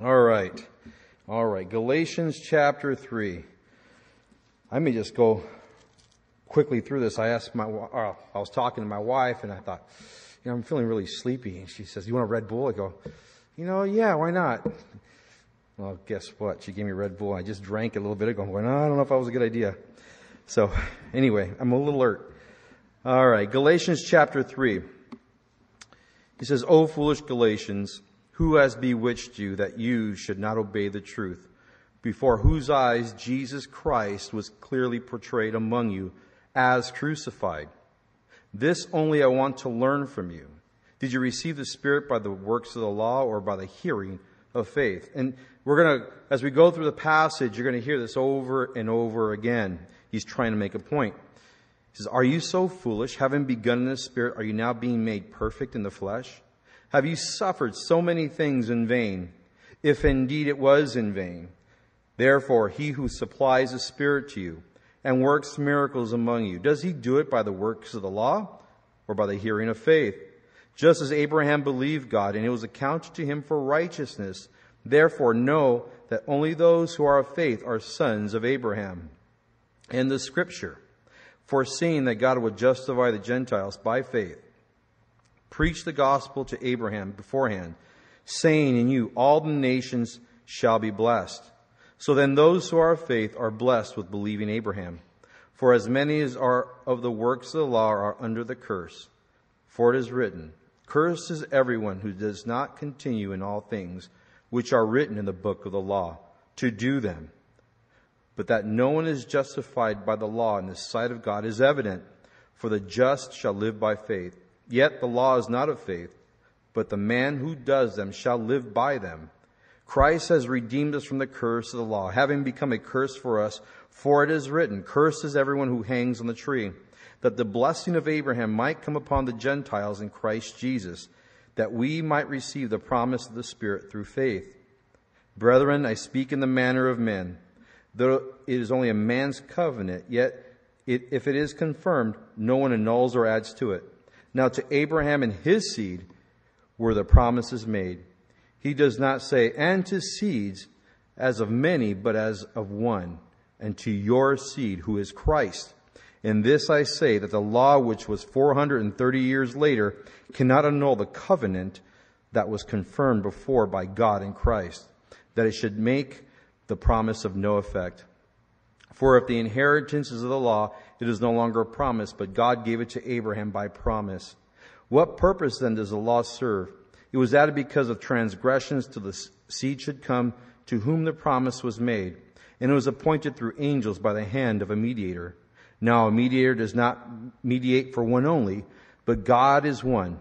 All right. All right. Galatians chapter 3. I may just go quickly through this. I asked my, uh, I was talking to my wife and I thought, you know, I'm feeling really sleepy. And she says, you want a Red Bull? I go, you know, yeah, why not? Well, guess what? She gave me Red Bull. I just drank a little bit ago. I'm Going, oh, I don't know if that was a good idea. So anyway, I'm a little alert. All right. Galatians chapter 3. He says, O foolish Galatians, who has bewitched you that you should not obey the truth, before whose eyes Jesus Christ was clearly portrayed among you as crucified? This only I want to learn from you. Did you receive the Spirit by the works of the law or by the hearing of faith? And we're going to, as we go through the passage, you're going to hear this over and over again. He's trying to make a point. He says, Are you so foolish? Having begun in the Spirit, are you now being made perfect in the flesh? Have you suffered so many things in vain, if indeed it was in vain? Therefore, he who supplies a Spirit to you and works miracles among you, does he do it by the works of the law or by the hearing of faith? Just as Abraham believed God and it was accounted to him for righteousness. Therefore, know that only those who are of faith are sons of Abraham. And the scripture, foreseeing that God would justify the Gentiles by faith, preached the gospel to Abraham beforehand, saying, In you all the nations shall be blessed. So then those who are of faith are blessed with believing Abraham. For as many as are of the works of the law are under the curse. For it is written, Cursed is everyone who does not continue in all things which are written in the book of the law, to do them. But that no one is justified by the law in the sight of God is evident, for the just shall live by faith. Yet the law is not of faith, but the man who does them shall live by them. Christ has redeemed us from the curse of the law, having become a curse for us, for it is written, Cursed is everyone who hangs on the tree, that the blessing of Abraham might come upon the Gentiles in Christ Jesus, that we might receive the promise of the Spirit through faith. Brethren, I speak in the manner of men. Though it is only a man's covenant, yet it, if it is confirmed, no one annuls or adds to it. Now to Abraham and his seed were the promises made. He does not say, and to seeds as of many, but as of one, and to your seed, who is Christ. In this I say that the law, which was 430 years later, cannot annul the covenant that was confirmed before by God in Christ, that it should make the promise of no effect. For if the inheritance is of the law, it is no longer a promise, but God gave it to Abraham by promise. What purpose then does the law serve? It was added because of transgressions till the seed should come to whom the promise was made, and it was appointed through angels by the hand of a mediator. Now a mediator does not mediate for one only, but God is one.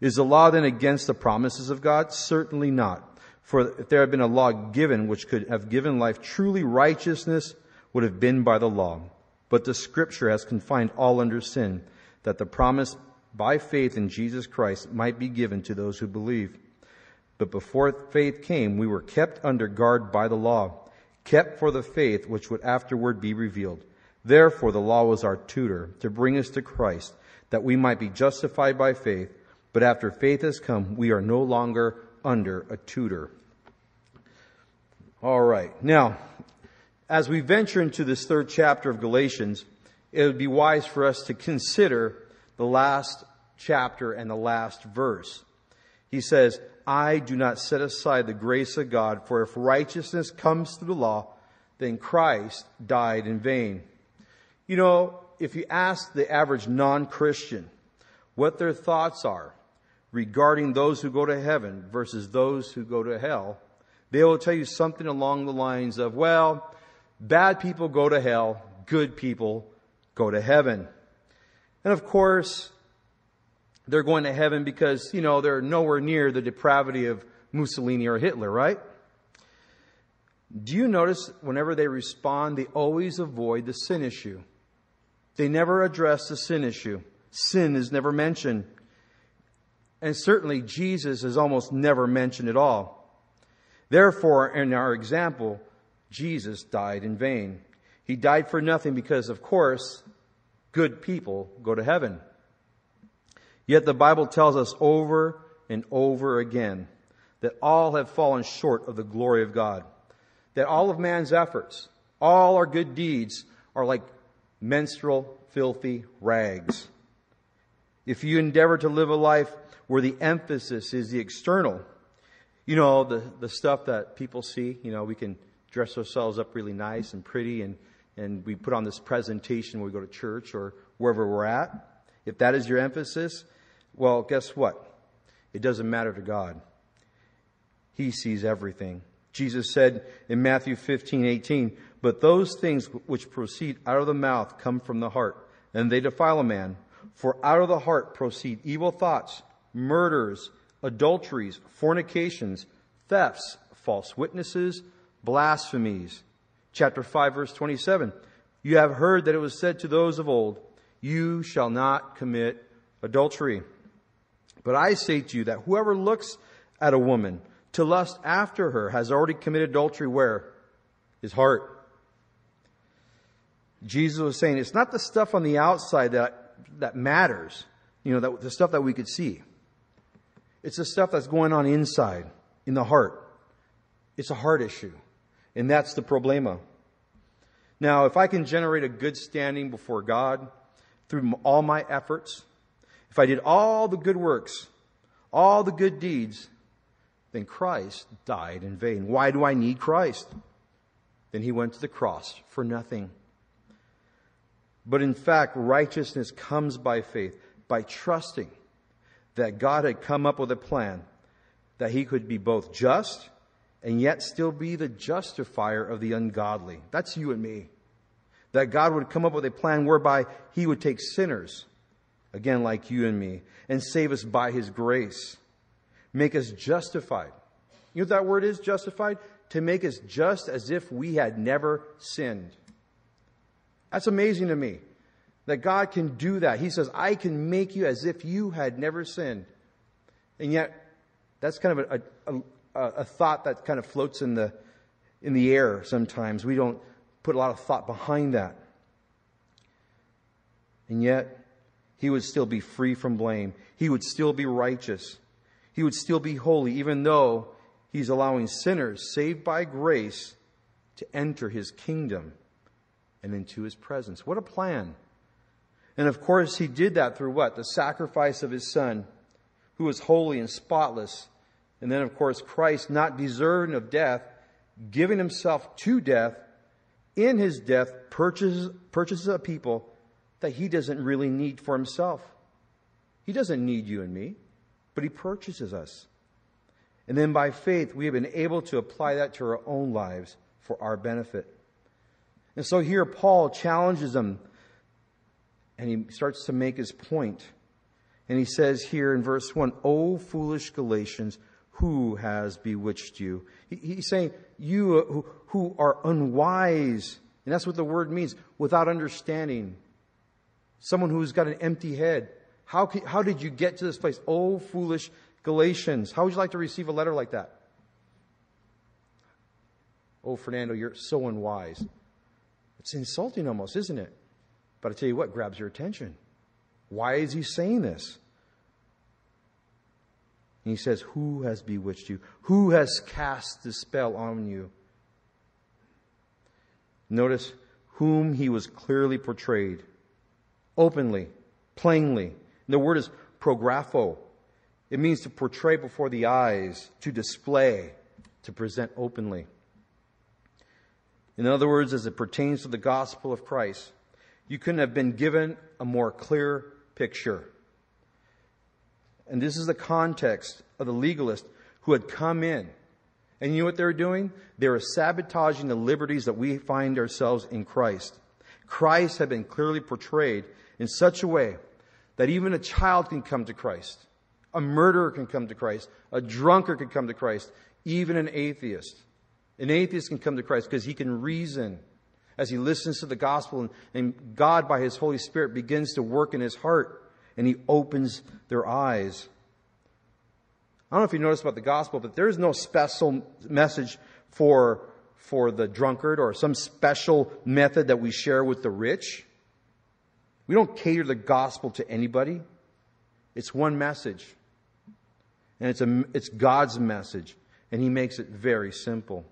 Is the law then against the promises of God? Certainly not. For if there had been a law given which could have given life, truly righteousness would have been by the law. But the scripture has confined all under sin, that the promise by faith in Jesus Christ might be given to those who believe. But before faith came, we were kept under guard by the law, kept for the faith which would afterward be revealed. Therefore the law was our tutor to bring us to Christ, that we might be justified by faith. But after faith has come, we are no longer under a tutor. All right. Now, as we venture into this third chapter of Galatians, it would be wise for us to consider the last chapter and the last verse. He says, I do not set aside the grace of God, for if righteousness comes through the law, then Christ died in vain. You know, if you ask the average non-Christian what their thoughts are regarding those who go to heaven versus those who go to hell, they will tell you something along the lines of, well, Bad people go to hell, good people go to heaven. And of course, they're going to heaven because, you know, they're nowhere near the depravity of Mussolini or Hitler, right? Do you notice whenever they respond, they always avoid the sin issue? They never address the sin issue. Sin is never mentioned. And certainly Jesus is almost never mentioned at all. Therefore, in our example, Jesus died in vain. He died for nothing because, of course, good people go to heaven. Yet the Bible tells us over and over again that all have fallen short of the glory of God. That all of man's efforts, all our good deeds are like menstrual, filthy rags. If you endeavor to live a life where the emphasis is the external, you know, the, the stuff that people see, you know, we can dress ourselves up really nice and pretty and, and we put on this presentation when we go to church or wherever we're at. If that is your emphasis, well, guess what? It doesn't matter to God. He sees everything. Jesus said in Matthew 15, 18, but those things which proceed out of the mouth come from the heart, and they defile a man. For out of the heart proceed evil thoughts, murders, adulteries, fornications, thefts, false witnesses, blasphemies. Chapter 5 verse 27. You have heard that it was said to those of old, you shall not commit adultery. But I say to you that whoever looks at a woman to lust after her has already committed adultery where? His heart. Jesus was saying it's not the stuff on the outside that, that matters, you know, that, the stuff that we could see. It's the stuff that's going on inside, in the heart. It's a heart issue. And that's the problema. Now, if I can generate a good standing before God through all my efforts, if I did all the good works, all the good deeds, then Christ died in vain. Why do I need Christ? Then he went to the cross for nothing. But in fact, righteousness comes by faith, by trusting that God had come up with a plan that he could be both just and yet still be the justifier of the ungodly. That's you and me. That God would come up with a plan whereby he would take sinners, again like you and me, and save us by his grace make us justified. You know what that word is, justified? To make us just as if we had never sinned. That's amazing to me that God can do that. He says, I can make you as if you had never sinned. And yet, that's kind of a, a, a, a thought that kind of floats in the, in the air sometimes. We don't put a lot of thought behind that. And yet, he would still be free from blame. He would still be righteous he would still be holy, even though he's allowing sinners saved by grace to enter his kingdom and into his presence. What a plan. And of course, he did that through what? The sacrifice of his son, who was holy and spotless. And then, of course, Christ, not deserving of death, giving himself to death, in his death, purchases, purchases a people that he doesn't really need for himself. He doesn't need you and me but He purchases us. And then by faith, we have been able to apply that to our own lives for our benefit. And so here Paul challenges them and he starts to make his point. And he says here in verse 1, O foolish Galatians, who has bewitched you? he's saying, You uh, who, who are unwise. And that's what the word means, without understanding. Someone who's got an empty head. How, how did you get to this place? Oh, foolish Galatians. How would you like to receive a letter like that? Oh, Fernando, you're so unwise. It's insulting almost, isn't it? But I tell you what grabs your attention. Why is he saying this? And he says, Who has bewitched you? Who has cast the spell on you? Notice whom he was clearly portrayed, openly, plainly, And the word is prographo. It means to portray before the eyes, to display, to present openly. In other words, as it pertains to the gospel of Christ, you couldn't have been given a more clear picture. And this is the context of the legalist who had come in. And you know what they were doing? They were sabotaging the liberties that we find ourselves in Christ. Christ had been clearly portrayed in such a way that even a child can come to Christ. A murderer can come to Christ. A drunkard can come to Christ. Even an atheist. An atheist can come to Christ because he can reason as he listens to the gospel and, and God by his Holy Spirit begins to work in his heart and he opens their eyes. I don't know if you noticed about the gospel, but there is no special message for, for the drunkard or some special method that we share with the rich. We don't cater the gospel to anybody. It's one message. And it's, a, it's God's message, and He makes it very simple.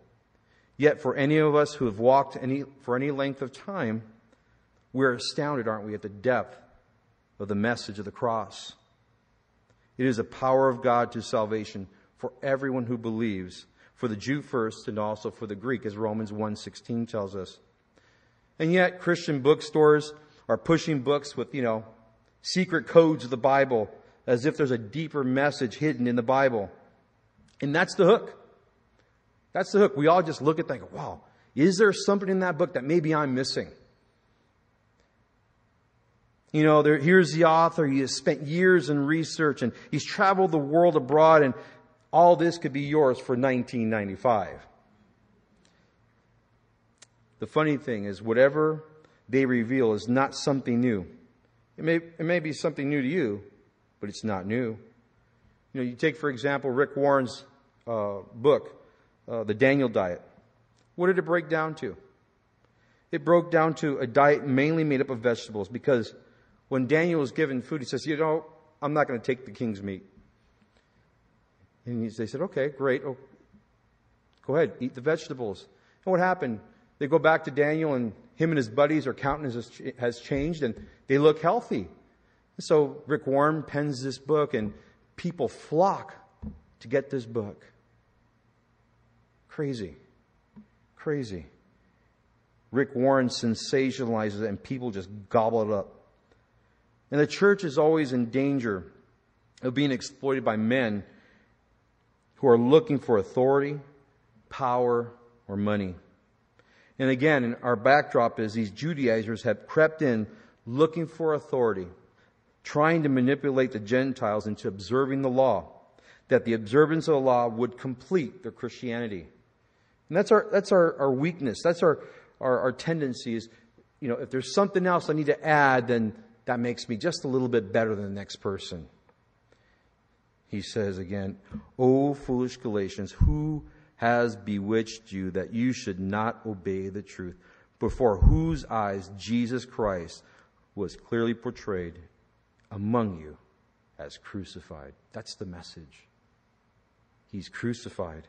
Yet, for any of us who have walked any, for any length of time, we're astounded, aren't we, at the depth of the message of the cross. It is a power of God to salvation for everyone who believes, for the Jew first and also for the Greek, as Romans 1.16 tells us. And yet, Christian bookstores are pushing books with, you know, secret codes of the Bible as if there's a deeper message hidden in the Bible. And that's the hook. That's the hook. We all just look at that and go, wow, is there something in that book that maybe I'm missing? You know, there, here's the author. He has spent years in research and he's traveled the world abroad and all this could be yours for 1995. The funny thing is, whatever they reveal is not something new. It may, it may be something new to you, but it's not new. You know, you take, for example, Rick Warren's uh, book, uh, The Daniel Diet. What did it break down to? It broke down to a diet mainly made up of vegetables because when Daniel was given food, he says, You know, I'm not going to take the king's meat. And they said, Okay, great. Oh, go ahead, eat the vegetables. And what happened? They go back to Daniel, and him and his buddies, their countenance has changed, and they look healthy. So Rick Warren pens this book, and people flock to get this book. Crazy. Crazy. Rick Warren sensationalizes it, and people just gobble it up. And the church is always in danger of being exploited by men who are looking for authority, power, or money. And again, our backdrop is these Judaizers have crept in looking for authority, trying to manipulate the Gentiles into observing the law, that the observance of the law would complete their Christianity. And that's our, that's our, our weakness. That's our, our, our tendency is, you know, if there's something else I need to add, then that makes me just a little bit better than the next person. He says again, O foolish Galatians, who has bewitched you that you should not obey the truth, before whose eyes Jesus Christ was clearly portrayed among you as crucified. That's the message. He's crucified.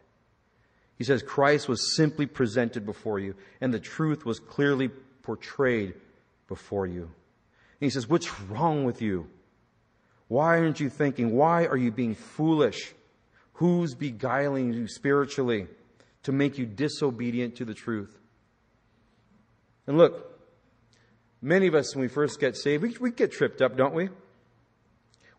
He says Christ was simply presented before you, and the truth was clearly portrayed before you. He says, What's wrong with you? Why aren't you thinking? Why are you being foolish? Who's beguiling you spiritually to make you disobedient to the truth? And look, many of us, when we first get saved, we, we get tripped up, don't we?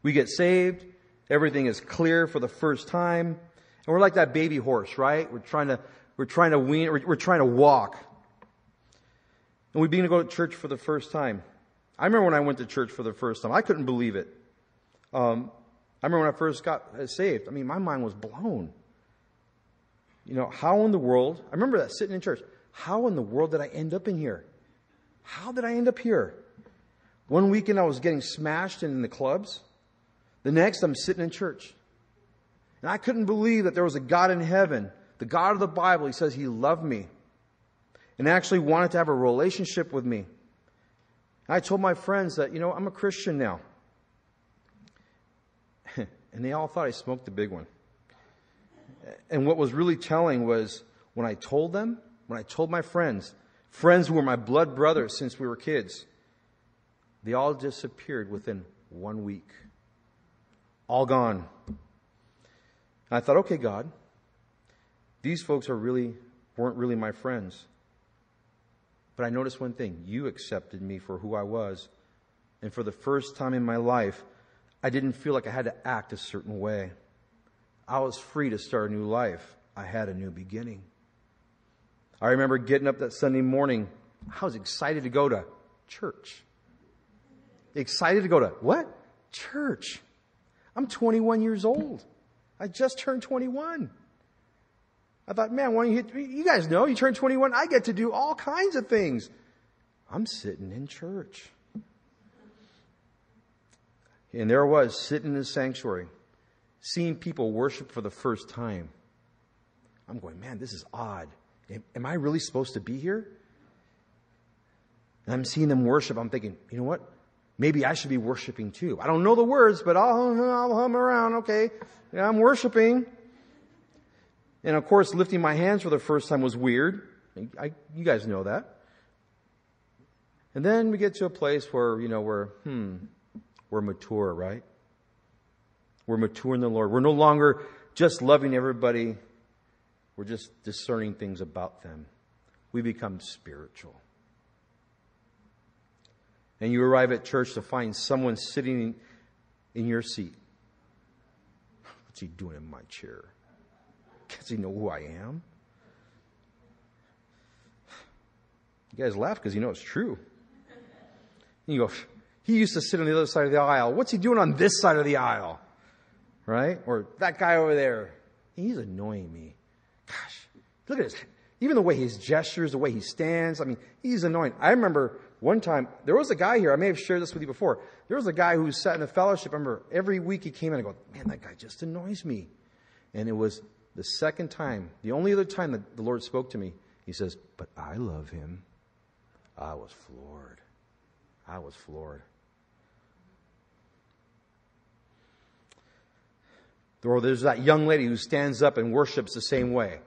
We get saved, everything is clear for the first time, and we're like that baby horse, right? We're trying to, we're trying to wean, we're, we're trying to walk. And we begin to go to church for the first time. I remember when I went to church for the first time. I couldn't believe it. Um, I remember when I first got uh, saved. I mean, my mind was blown. You know, how in the world? I remember that sitting in church. How in the world did I end up in here? How did I end up here? One weekend I was getting smashed in the clubs. The next I'm sitting in church. And I couldn't believe that there was a God in heaven, the God of the Bible. He says he loved me and actually wanted to have a relationship with me. I told my friends that, you know, I'm a Christian now. and they all thought I smoked the big one. And what was really telling was when I told them, when I told my friends, friends who were my blood brothers since we were kids, they all disappeared within one week. All gone. And I thought, okay, God, these folks are really, weren't really my friends. But I noticed one thing. You accepted me for who I was. And for the first time in my life, I didn't feel like I had to act a certain way. I was free to start a new life. I had a new beginning. I remember getting up that Sunday morning. I was excited to go to church. Excited to go to what? Church. I'm 21 years old. I just turned 21. I thought, man, don't you hit, you guys know, you turn 21, I get to do all kinds of things. I'm sitting in church. And there I was, sitting in the sanctuary, seeing people worship for the first time. I'm going, man, this is odd. Am I really supposed to be here? And I'm seeing them worship. I'm thinking, you know what? maybe I should be worshiping too. I don't know the words, but I'll, I'll hum around. Okay. Yeah, I'm worshiping. And of course, lifting my hands for the first time was weird. I, you guys know that. And then we get to a place where, you know, we're, hmm, we're mature, right? We're mature in the Lord. We're no longer just loving everybody. We're just discerning things about them. We become spiritual. And you arrive at church to find someone sitting in your seat. What's he doing in my chair? Does he know who I am? You guys laugh because you know it's true. And you go, he used to sit on the other side of the aisle. What's he doing on this side of the aisle? Right? Or that guy over there. He's annoying me. Gosh, look at his, even the way his gestures, the way he stands. I mean, he's annoying. I remember one time, there was a guy here, I may have shared this with you before. There was a guy who sat in a fellowship. I remember every week he came in and I go, man, that guy just annoys me. And it was the second time, the only other time that the Lord spoke to me, he says, but I love him. I was floored. I was floored. Or there's that young lady who stands up and worships the same way.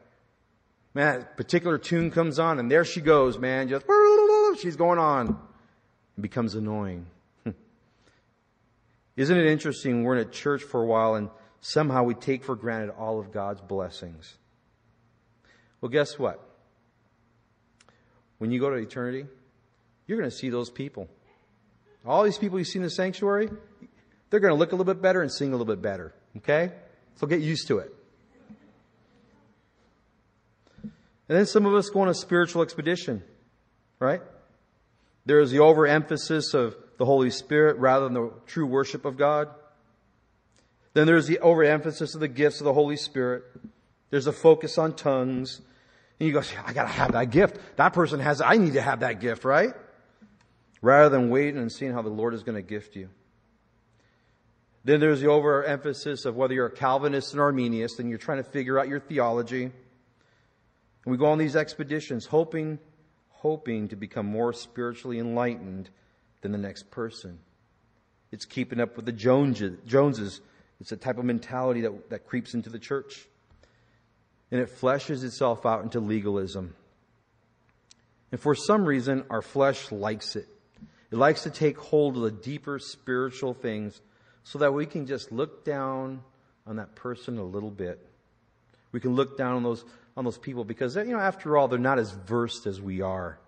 Man, that particular tune comes on and there she goes, man, just she's going on. It becomes annoying. Isn't it interesting? We're in a church for a while and somehow we take for granted all of God's blessings. Well, guess what? When you go to eternity, you're going to see those people. All these people you see in the sanctuary, they're going to look a little bit better and sing a little bit better. Okay? So get used to it. And then some of us go on a spiritual expedition, right? There is the overemphasis of the Holy Spirit rather than the true worship of God. Then there's the overemphasis of the gifts of the Holy Spirit. There's a focus on tongues. And you go, I gotta have that gift. That person has, I need to have that gift, right? Rather than waiting and seeing how the Lord is going to gift you. Then there's the overemphasis of whether you're a Calvinist and Arminianist and you're trying to figure out your theology. And we go on these expeditions hoping, hoping to become more spiritually enlightened than the next person. It's keeping up with the Joneses. It's a type of mentality that, that creeps into the church. And it fleshes itself out into legalism. And for some reason, our flesh likes it. It likes to take hold of the deeper spiritual things so that we can just look down on that person a little bit. We can look down on those, on those people because, you know, after all, they're not as versed as we are.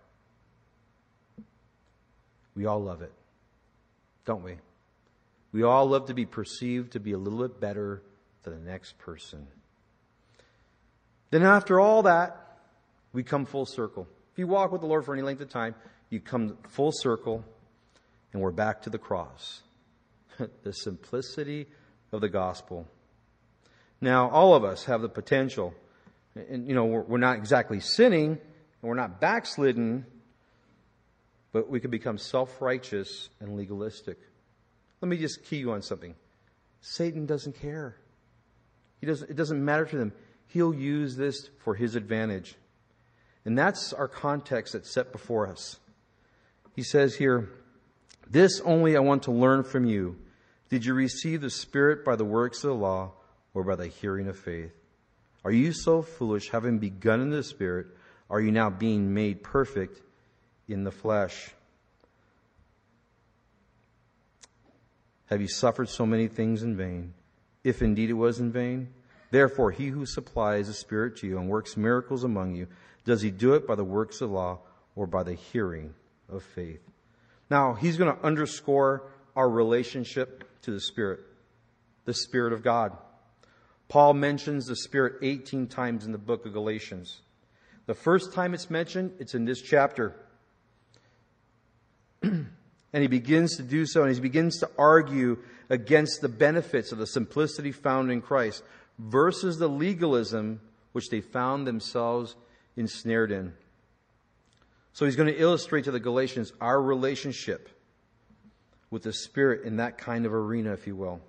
We all love it, don't we? We all love to be perceived to be a little bit better than the next person. Then after all that, we come full circle. If you walk with the Lord for any length of time, you come full circle and we're back to the cross. the simplicity of the gospel. Now, all of us have the potential, and you know, we're, we're not exactly sinning, and we're not backslidden, but we can become self-righteous and legalistic. Let me just key you on something. Satan doesn't care. He doesn't, it doesn't matter to him. He'll use this for his advantage. And that's our context that's set before us. He says here, this only I want to learn from you. Did you receive the Spirit by the works of the law or by the hearing of faith? Are you so foolish, having begun in the Spirit, are you now being made perfect in the flesh? Have you suffered so many things in vain? If indeed it was in vain? Therefore, he who supplies the Spirit to you and works miracles among you, does he do it by the works of law or by the hearing of faith? Now, he's going to underscore our relationship to the Spirit, the Spirit of God. Paul mentions the Spirit 18 times in the book of Galatians. The first time it's mentioned, it's in this chapter. And he begins to do so, and he begins to argue against the benefits of the simplicity found in Christ versus the legalism which they found themselves ensnared in. So he's going to illustrate to the Galatians our relationship with the Spirit in that kind of arena, if you will.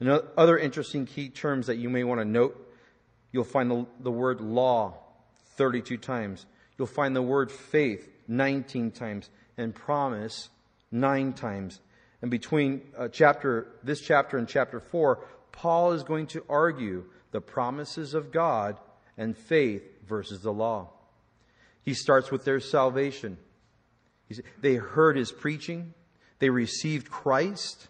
And other interesting key terms that you may want to note, you'll find the, the word law 32 times. You'll find the word faith 19 times and promise nine times. And between uh, chapter, this chapter and chapter 4, Paul is going to argue the promises of God and faith versus the law. He starts with their salvation. They heard his preaching, they received Christ,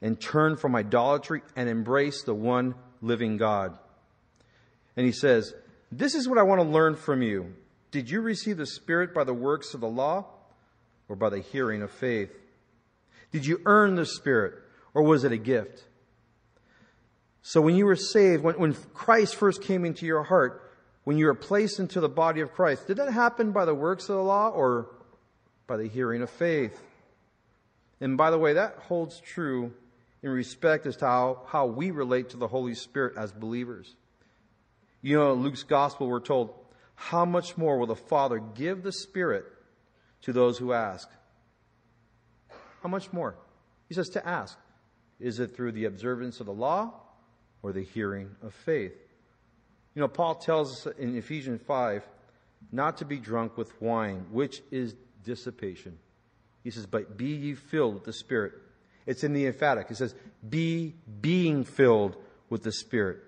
and turned from idolatry and embraced the one living God. And he says, This is what I want to learn from you. Did you receive the Spirit by the works of the law or by the hearing of faith? Did you earn the Spirit or was it a gift? So when you were saved, when, when Christ first came into your heart, when you were placed into the body of Christ, did that happen by the works of the law or by the hearing of faith? And by the way, that holds true in respect as to how, how we relate to the Holy Spirit as believers. You know, in Luke's gospel, we're told, how much more will the Father give the Spirit to those who ask? How much more? He says to ask. Is it through the observance of the law or the hearing of faith? You know, Paul tells us in Ephesians 5 not to be drunk with wine, which is dissipation. He says, but be ye filled with the Spirit. It's in the emphatic. It says, be being filled with the Spirit.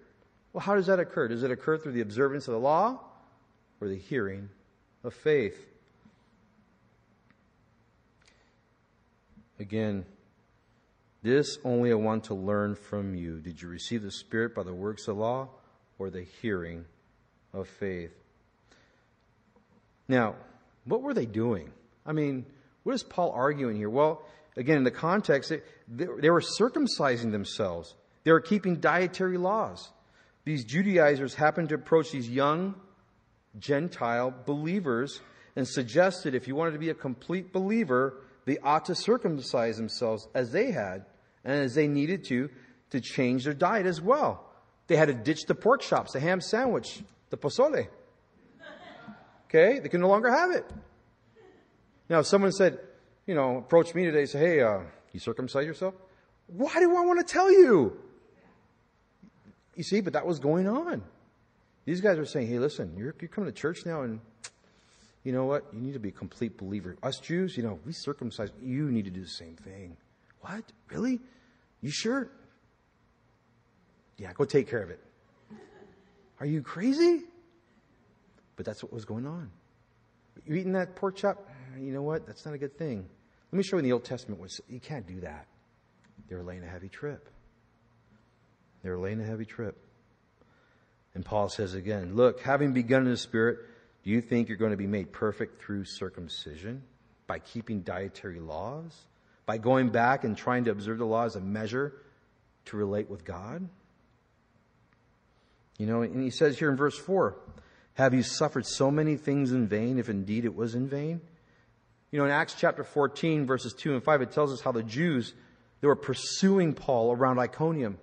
Well, how does that occur? Does it occur through the observance of the law or the hearing of faith? Again, this only I want to learn from you. Did you receive the Spirit by the works of law or the hearing of faith? Now, what were they doing? I mean, what is Paul arguing here? Well, again, in the context, they, were circumcising themselves. They were keeping dietary laws. These Judaizers happened to approach these young Gentile believers and suggested if you wanted to be a complete believer, they ought to circumcise themselves as they had and as they needed to to change their diet as well. They had to ditch the pork chops, the ham sandwich, the pozole. Okay, they can no longer have it. Now, if someone said, you know, approach me today, say, "Hey, uh, you circumcise yourself?" Why do I want to tell you? You see, but that was going on. These guys were saying, "Hey, listen, you're, you're coming to church now, and you know what? You need to be a complete believer. Us Jews, you know, we circumcise. You need to do the same thing. What? Really? You sure? Yeah, go take care of it. Are you crazy? But that's what was going on. You eating that pork chop? You know what? That's not a good thing. Let me show you in the Old Testament what you can't do that. They were laying a heavy trip. They were laying a heavy trip. And Paul says again, look, having begun in the Spirit, do you think you're going to be made perfect through circumcision? By keeping dietary laws? By going back and trying to observe the law as a measure to relate with God? You know, and he says here in verse 4 Have you suffered so many things in vain, if indeed it was in vain? You know, in Acts chapter 14, verses 2 and 5, it tells us how the Jews, they were pursuing Paul around Iconium.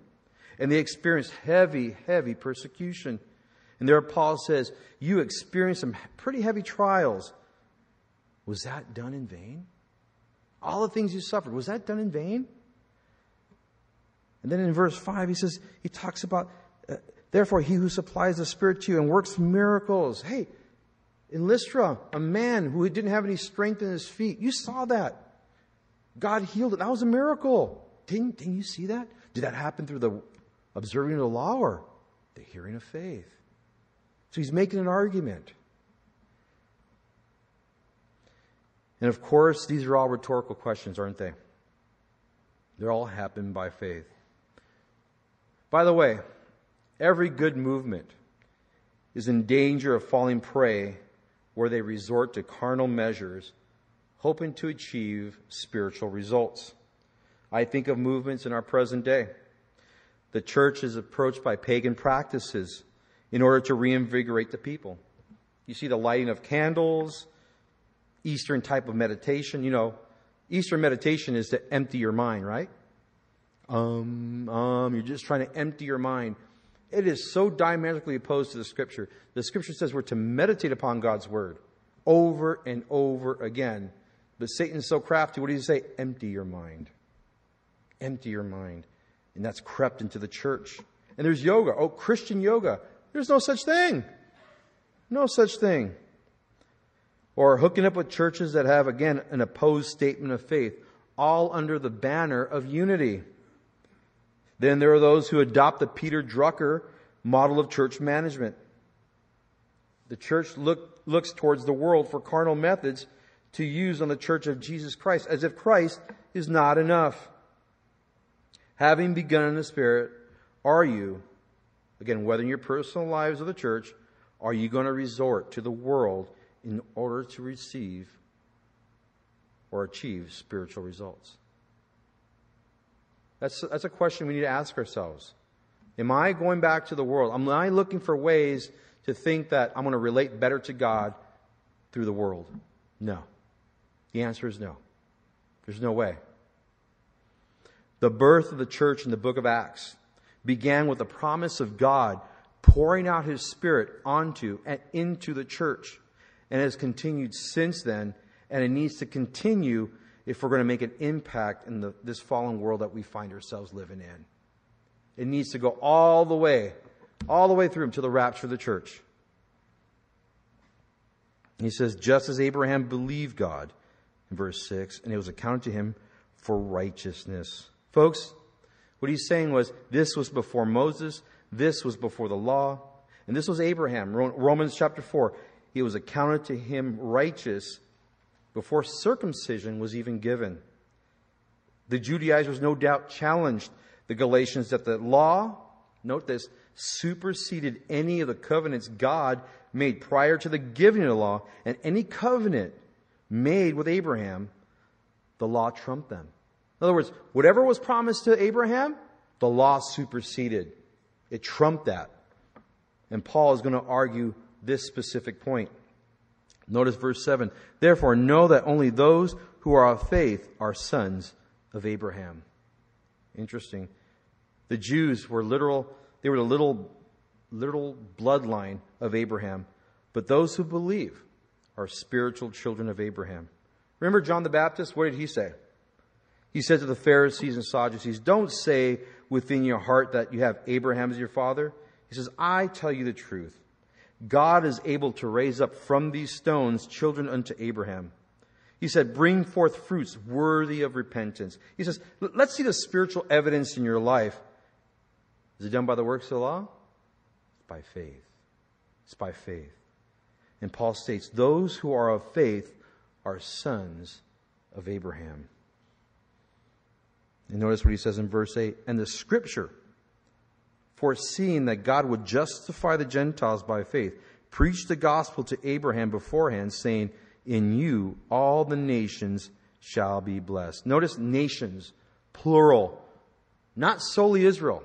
And they experienced heavy, heavy persecution. And there Paul says, You experienced some pretty heavy trials. Was that done in vain? All the things you suffered, was that done in vain? And then in verse 5, he says, he talks about, uh, therefore, he who supplies the Spirit to you and works miracles. Hey, in Lystra, a man who didn't have any strength in his feet, you saw that. God healed it. That was a miracle. Didn't, didn't you see that? Did that happen through the observing of the law or the hearing of faith? So he's making an argument. And of course, these are all rhetorical questions, aren't they? They're all happened by faith. By the way, every good movement is in danger of falling prey where they resort to carnal measures, hoping to achieve spiritual results. I think of movements in our present day. The church is approached by pagan practices in order to reinvigorate the people. You see the lighting of candles, Eastern type of meditation. You know, Eastern meditation is to empty your mind, right? Um, um, you're just trying to empty your mind. It is so diametrically opposed to the scripture. The scripture says we're to meditate upon God's word over and over again. But Satan's so crafty. What does he say? Empty your mind. Empty your mind. And that's crept into the church. And there's yoga. Oh, Christian yoga. There's no such thing. No such thing. Or hooking up with churches that have, again, an opposed statement of faith. all under the banner of unity. Then there are those who adopt the Peter Drucker model of church management. The church look, looks towards the world for carnal methods to use on the church of Jesus Christ, as if Christ is not enough. Having begun in the Spirit, are you, again, whether in your personal lives or the church, are you going to resort to the world in order to receive or achieve spiritual results? That's, that's a question we need to ask ourselves. Am I going back to the world? Am I looking for ways to think that I'm going to relate better to God through the world? No. The answer is no. There's no way. The birth of the church in the book of Acts began with the promise of God pouring out his spirit onto and into the church and has continued since then and it needs to continue if we're going to make an impact in the, this fallen world that we find ourselves living in. It needs to go all the way, all the way through to the rapture of the church. he says, just as Abraham believed God, in verse 6, and it was accounted to him for righteousness. Folks, what he's saying was this was before Moses, this was before the law, and this was Abraham. Romans chapter 4. He was accounted to him righteous before circumcision was even given. The Judaizers no doubt challenged the Galatians that the law, note this, superseded any of the covenants God made prior to the giving of the law, and any covenant made with Abraham, the law trumped them. In other words, whatever was promised to Abraham, the law superseded. It trumped that. And Paul is going to argue this specific point. Notice verse 7. Therefore, know that only those who are of faith are sons of Abraham. Interesting. The Jews were literal, they were the little, little bloodline of Abraham. But those who believe are spiritual children of Abraham. Remember John the Baptist? What did he say? He said to the Pharisees and Sadducees, Don't say within your heart that you have Abraham as your father. He says, I tell you the truth. God is able to raise up from these stones children unto Abraham. He said, Bring forth fruits worthy of repentance. He says, Let's see the spiritual evidence in your life. Is it done by the works of the law? It's by faith. It's by faith. And Paul states, Those who are of faith are sons of Abraham. And notice what he says in verse 8 And the scripture, foreseeing that God would justify the Gentiles by faith, preached the gospel to Abraham beforehand, saying, in you all the nations shall be blessed. Notice nations, plural, not solely Israel.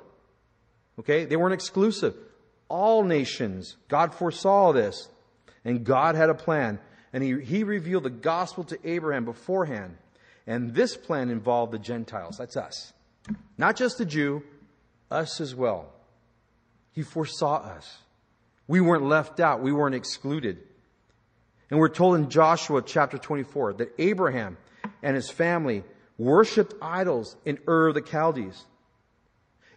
Okay? They weren't exclusive. All nations. God foresaw this. And God had a plan. And he, he revealed the gospel to Abraham beforehand. And this plan involved the Gentiles. That's us. Not just the Jew, us as well. He foresaw us. We weren't left out. We weren't excluded. And we're told in Joshua chapter 24 that Abraham and his family worshiped idols in Ur of the Chaldees.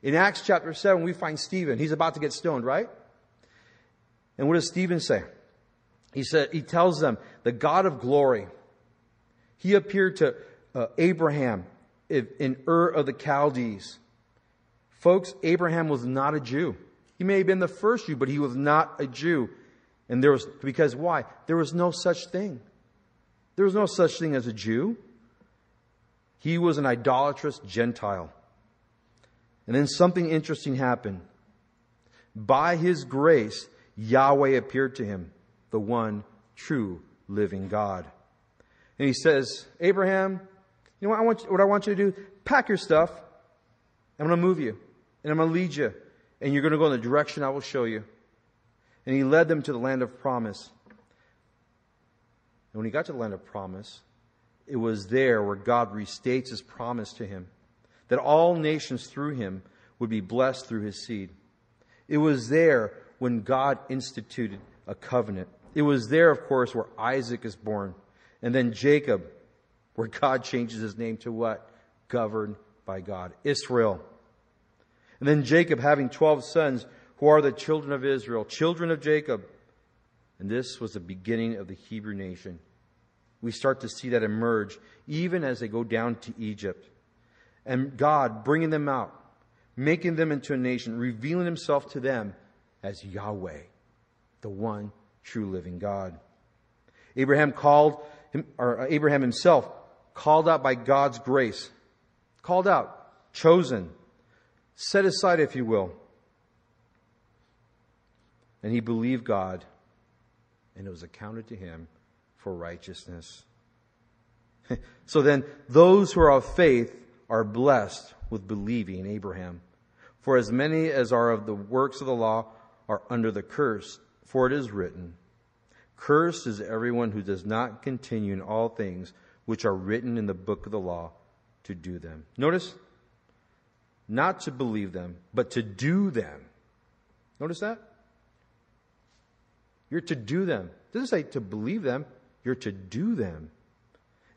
In Acts chapter 7, we find Stephen. He's about to get stoned, right? And what does Stephen say? He said, he tells them, the God of glory, he appeared to uh, Abraham in Ur of the Chaldees. Folks, Abraham was not a Jew. He may have been the first Jew, but he was not a Jew. And there was, because why? There was no such thing. There was no such thing as a Jew. He was an idolatrous Gentile. And then something interesting happened. By his grace, Yahweh appeared to him, the one true living God. And he says, Abraham, you know what I want, what I want you to do? Pack your stuff. I'm going to move you. And I'm going to lead you. And you're going to go in the direction I will show you. And he led them to the land of promise. And when he got to the land of promise, it was there where God restates his promise to him that all nations through him would be blessed through his seed. It was there when God instituted a covenant. It was there, of course, where Isaac is born. And then Jacob, where God changes his name to what? Governed by God. Israel. And then Jacob having 12 sons who are the children of Israel, children of Jacob. And this was the beginning of the Hebrew nation. we start to see that emerge even as they go down to Egypt. And God bringing them out, making them into a nation, revealing himself to them as Yahweh, the one true living God. Abraham called him, or uh, Abraham himself called out by God's grace, called out, chosen, set aside, if you will. And he believed God, and it was accounted to him for righteousness. so then, those who are of faith are blessed with believing Abraham. For as many as are of the works of the law are under the curse, for it is written, Cursed is everyone who does not continue in all things which are written in the book of the law to do them. Notice, not to believe them, but to do them. Notice that? You're to do them. It doesn't say to believe them, you're to do them.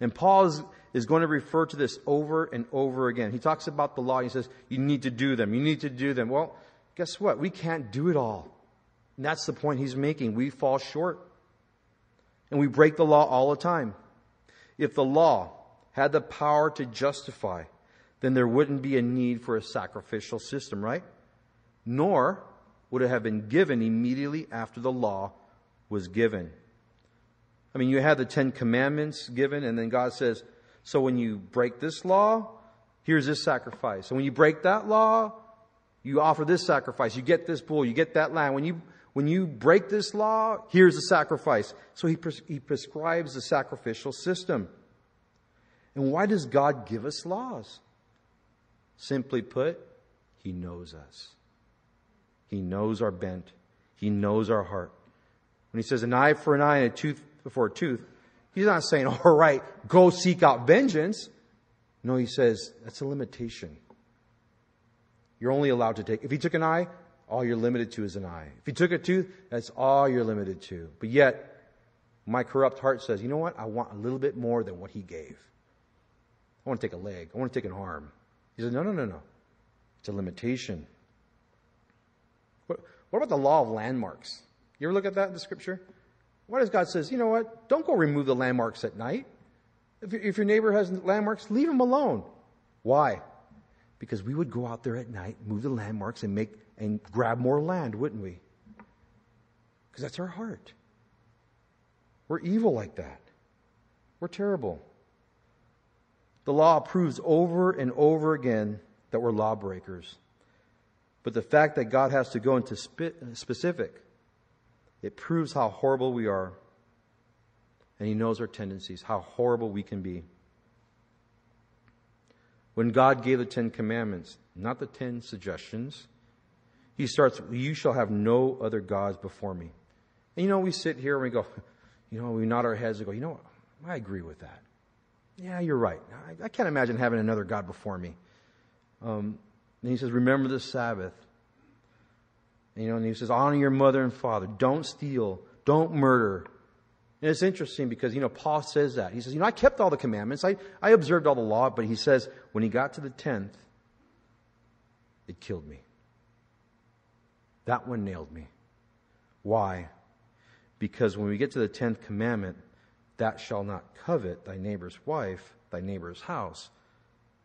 And Paul is, is going to refer to this over and over again. He talks about the law. He says, you need to do them. You need to do them. Well, guess what? We can't do it all. And that's the point he's making. We fall short. And we break the law all the time. If the law had the power to justify, then there wouldn't be a need for a sacrificial system, right? Nor would it have been given immediately after the law was given. I mean, you have the Ten Commandments given, and then God says, so when you break this law, here's this sacrifice. And when you break that law, you offer this sacrifice. You get this bull, you get that lamb. When you, when you break this law, here's the sacrifice. So he, pres- he prescribes the sacrificial system. And why does God give us laws? Simply put, He knows us. He knows our bent. He knows our heart. When He says an eye for an eye and a tooth before a tooth, he's not saying, all right, go seek out vengeance. No, he says, that's a limitation. You're only allowed to take, if he took an eye, all you're limited to is an eye. If he took a tooth, that's all you're limited to. But yet, my corrupt heart says, you know what? I want a little bit more than what he gave. I want to take a leg. I want to take an arm. He says, no, no, no, no. It's a limitation. What, what about the law of landmarks? You ever look at that in the scripture? What does God says? You know what? Don't go remove the landmarks at night. If, if your neighbor has landmarks, leave them alone. Why? Because we would go out there at night, move the landmarks, and make and grab more land, wouldn't we? Because that's our heart. We're evil like that. We're terrible. The law proves over and over again that we're lawbreakers. But the fact that God has to go into specific it proves how horrible we are. And He knows our tendencies, how horrible we can be. When God gave the Ten Commandments, not the Ten Suggestions, He starts, You shall have no other gods before me. And you know, we sit here and we go, You know, we nod our heads and go, You know what? I agree with that. Yeah, you're right. I, I can't imagine having another God before me. Um, and he says, Remember the Sabbath. And, You know, and he says, honor your mother and father. Don't steal. Don't murder. And it's interesting because, you know, Paul says that. He says, you know, I kept all the commandments. I, I observed all the law, but he says, when he got to the tenth, it killed me. That one nailed me. Why? Because when we get to the tenth commandment, thou shalt not covet thy neighbor's wife, thy neighbor's house,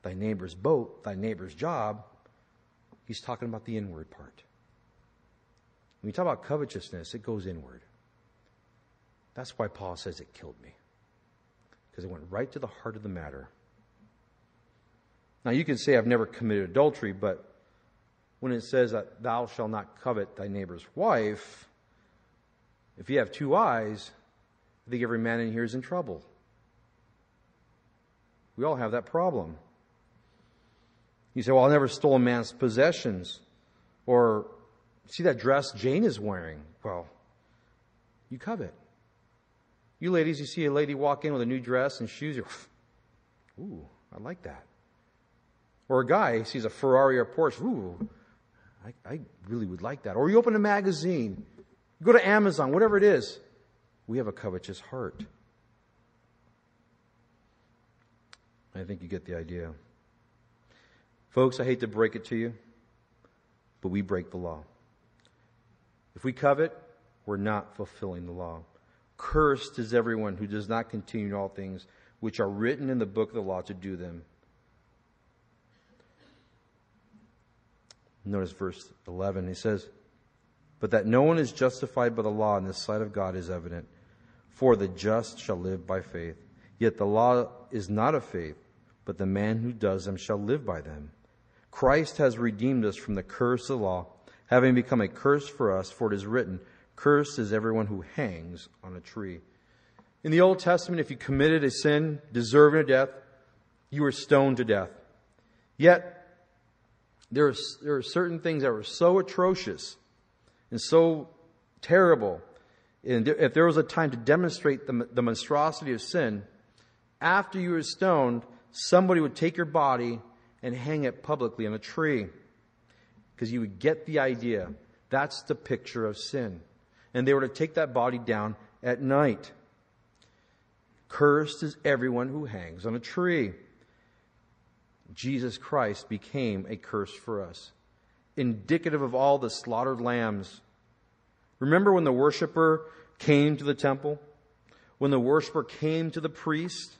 thy neighbor's boat, thy neighbor's job, he's talking about the inward part. When you talk about covetousness, it goes inward. That's why Paul says it killed me. Because it went right to the heart of the matter. Now, you can say, I've never committed adultery, but when it says that thou shalt not covet thy neighbor's wife, if you have two eyes, I think every man in here is in trouble. We all have that problem. You say, Well, I never stole a man's possessions. Or See that dress Jane is wearing? Well, you covet. You ladies, you see a lady walk in with a new dress and shoes, you're, ooh, I like that. Or a guy sees a Ferrari or Porsche, ooh, I, I really would like that. Or you open a magazine, you go to Amazon, whatever it is. We have a covetous heart. I think you get the idea. Folks, I hate to break it to you, but we break the law. If we covet, we're not fulfilling the law. Cursed is everyone who does not continue in all things which are written in the book of the law to do them. Notice verse 11. He says, But that no one is justified by the law in the sight of God is evident, for the just shall live by faith. Yet the law is not of faith, but the man who does them shall live by them. Christ has redeemed us from the curse of the law, having become a curse for us, for it is written, Cursed is everyone who hangs on a tree. In the Old Testament, if you committed a sin deserving of death, you were stoned to death. Yet, there are, there are certain things that were so atrocious and so terrible. And if there was a time to demonstrate the, the monstrosity of sin, after you were stoned, somebody would take your body and hang it publicly on a tree. Because you would get the idea. That's the picture of sin. And they were to take that body down at night. Cursed is everyone who hangs on a tree. Jesus Christ became a curse for us, indicative of all the slaughtered lambs. Remember when the worshiper came to the temple? When the worshiper came to the priest?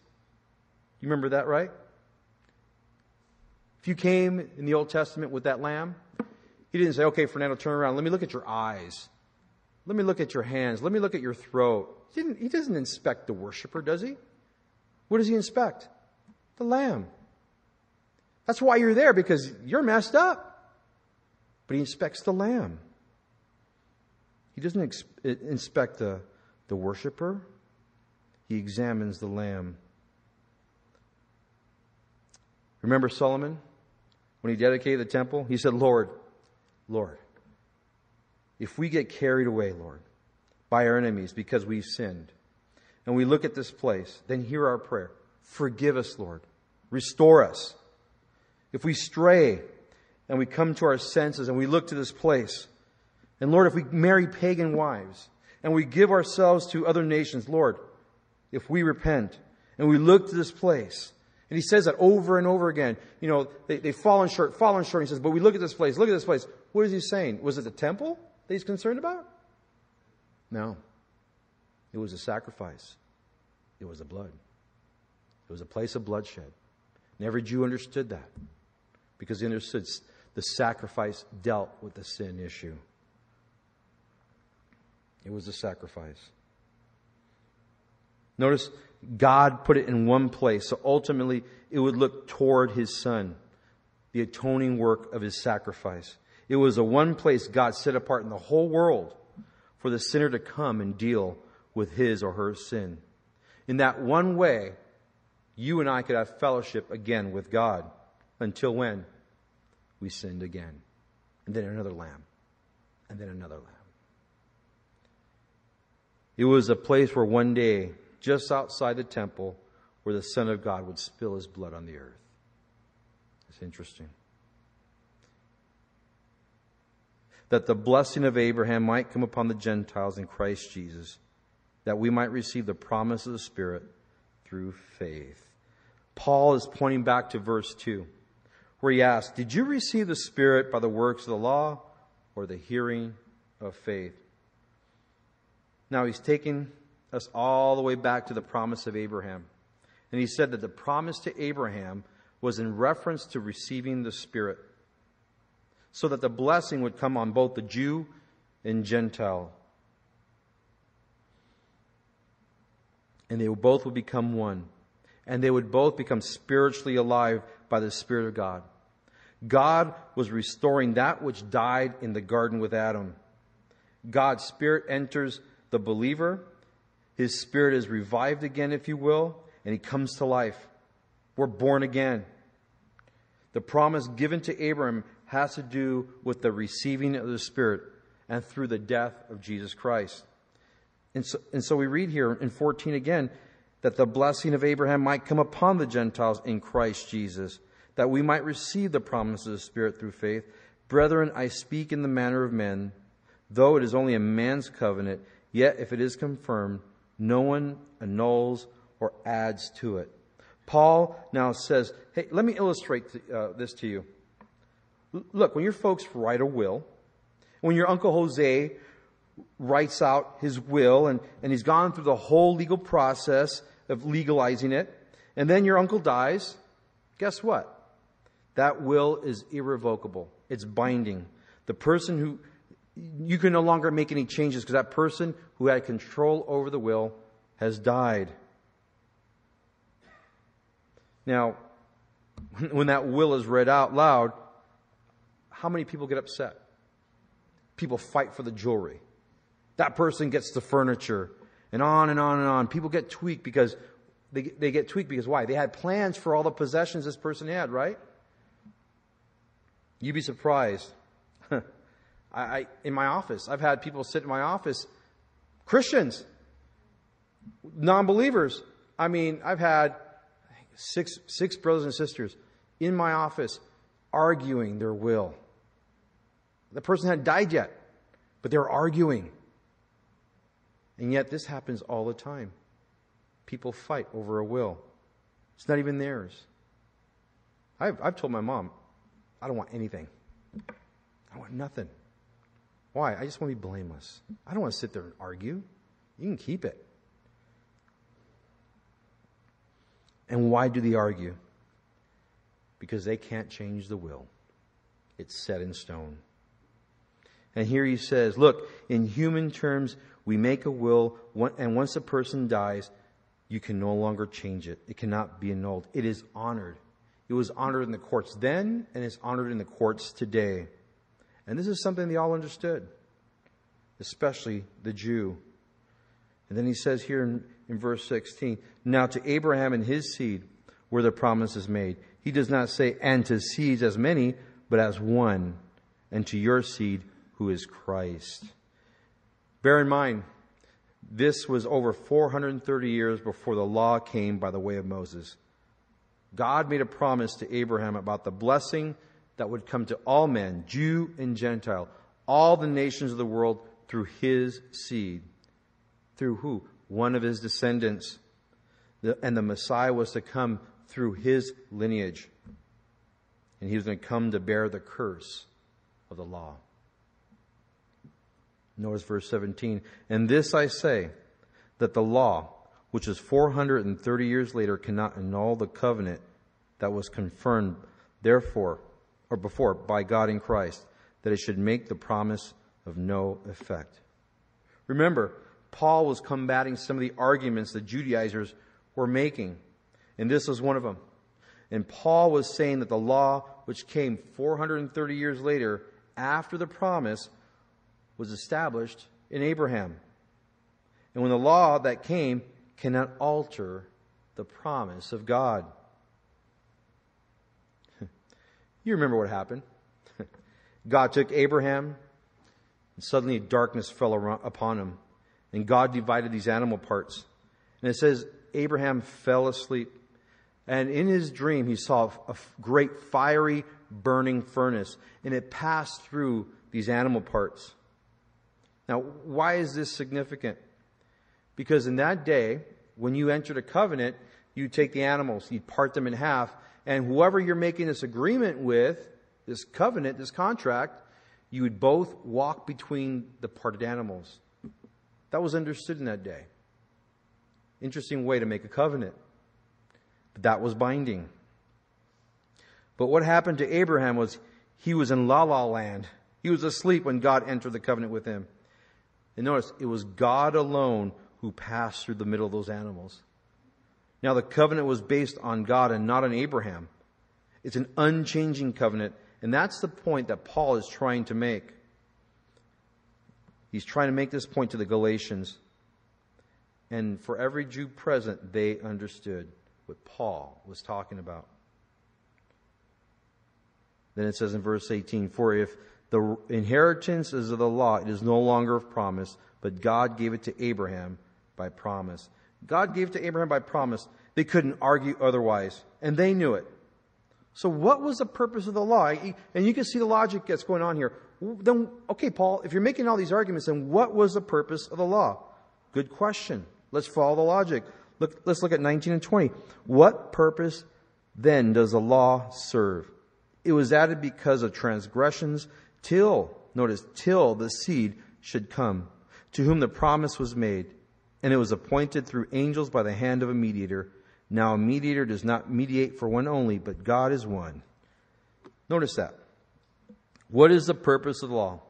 You remember that, right? If you came in the Old Testament with that lamb, he didn't say, okay, Fernando, turn around. Let me look at your eyes. Let me look at your hands. Let me look at your throat. He, he doesn't inspect the worshiper, does he? What does he inspect? The lamb. That's why you're there, because you're messed up. But he inspects the lamb. He doesn't ex- inspect the, the worshiper, he examines the lamb. Remember Solomon? When he dedicated the temple, he said, Lord, Lord, if we get carried away, Lord, by our enemies because we've sinned, and we look at this place, then hear our prayer. Forgive us, Lord. Restore us. If we stray and we come to our senses and we look to this place, and Lord, if we marry pagan wives and we give ourselves to other nations, Lord, if we repent and we look to this place, and he says that over and over again, you know, they, they've fallen short, fallen short. He says, but we look at this place, look at this place. What is he saying? Was it the temple that he's concerned about? No. It was a sacrifice. It was the blood. It was a place of bloodshed. And every Jew understood that because he understood the sacrifice dealt with the sin issue. It was a sacrifice. Notice God put it in one place, so ultimately it would look toward his son, the atoning work of his sacrifice. It was the one place God set apart in the whole world for the sinner to come and deal with his or her sin. In that one way, you and I could have fellowship again with God. Until when? We sinned again. And then another lamb. And then another lamb. It was a place where one day, just outside the temple, where the Son of God would spill his blood on the earth. It's interesting. That the blessing of Abraham might come upon the Gentiles in Christ Jesus, that we might receive the promise of the Spirit through faith. Paul is pointing back to verse 2 where he asks, Did you receive the Spirit by the works of the law or the hearing of faith? Now he's taking us all the way back to the promise of Abraham. And he said that the promise to Abraham was in reference to receiving the Spirit, so that the blessing would come on both the Jew and Gentile. And they both would become one. And they would both become spiritually alive by the Spirit of God. God was restoring that which died in the garden with Adam. God's Spirit enters the believer. His Spirit is revived again, if you will, and he comes to life. We're born again. The promise given to Abraham has to do with the receiving of the Spirit and through the death of Jesus Christ. And so, and so we read here in 14 again that the blessing of Abraham might come upon the Gentiles in Christ Jesus, that we might receive the promises of the Spirit through faith. Brethren, I speak in the manner of men, though it is only a man's covenant, yet if it is confirmed, no one annuls or adds to it. Paul now says, hey, let me illustrate uh, this to you. Look, when your folks write a will, when your Uncle Jose writes out his will and, and he's gone through the whole legal process of legalizing it. And then your uncle dies. Guess what? That will is irrevocable. It's binding. The person who, you can no longer make any changes because that person who had control over the will has died. Now, when that will is read out loud, how many people get upset? People fight for the jewelry. That person gets the furniture, and on and on and on. People get tweaked because they, they get tweaked because why? They had plans for all the possessions this person had, right? You'd be surprised. I, I, in my office, I've had people sit in my office, Christians, non believers. I mean, I've had six, six brothers and sisters in my office arguing their will. The person hadn't died yet, but they were arguing. And yet, this happens all the time. People fight over a will, it's not even theirs. I've, I've told my mom, I don't want anything. I want nothing. Why? I just want to be blameless. I don't want to sit there and argue. You can keep it. And why do they argue? Because they can't change the will. It's set in stone. And here he says, look, in human terms, we make a will, and once a person dies, you can no longer change it. It cannot be annulled. It is honored. It was honored in the courts then, and it's honored in the courts today. And this is something they all understood, especially the Jew. And then he says here in, in verse 16, Now to Abraham and his seed were the promises made. He does not say, and to seeds as many, but as one, and to your seed who is Christ. Bear in mind, this was over 430 years before the law came by the way of Moses. God made a promise to Abraham about the blessing that would come to all men, Jew and Gentile, all the nations of the world through his seed. Through who? One of his descendants. and the Messiah was to come through his lineage. And he was going to come to bear the curse of the law. Notice verse 17. And this I say, that the law, which is 430 years later, cannot annul the covenant that was confirmed, therefore, or before, by God in Christ, that it should make the promise of no effect. Remember, Paul was combating some of the arguments the Judaizers were making, and this was one of them. And Paul was saying that the law, which came 430 years later after the promise, was established in Abraham. And when the law that came cannot alter the promise of God. you remember what happened. God took Abraham, and suddenly darkness fell upon him. And God divided these animal parts. And it says, Abraham fell asleep. And in his dream, he saw a great fiery burning furnace, and it passed through these animal parts. Now, why is this significant? Because in that day, when you entered a covenant, you'd take the animals, you'd part them in half, and whoever you're making this agreement with, this covenant, this contract, you would both walk between the parted animals. That was understood in that day. Interesting way to make a covenant. But that was binding. But what happened to Abraham was he was in la la land. He was asleep when God entered the covenant with him. And notice, it was God alone who passed through the middle of those animals. Now, the covenant was based on God and not on Abraham. It's an unchanging covenant, and that's the point that Paul is trying to make. He's trying to make this point to the Galatians. And for every Jew present, they understood what Paul was talking about. Then it says in verse 18, For if the inheritance is of the law. It is no longer of promise, but God gave it to Abraham by promise. God gave it to Abraham by promise. They couldn't argue otherwise, and they knew it. So what was the purpose of the law? And you can see the logic that's going on here. Then, okay, Paul, if you're making all these arguments, then what was the purpose of the law? Good question. Let's follow the logic. Look, let's look at 19 and 20. What purpose then does the law serve? It was added because of transgressions till, notice, till the seed should come. to whom the promise was made, and it was appointed through angels by the hand of a mediator. Now a mediator does not mediate for one only, but God is one. Notice that. What is the purpose of the law?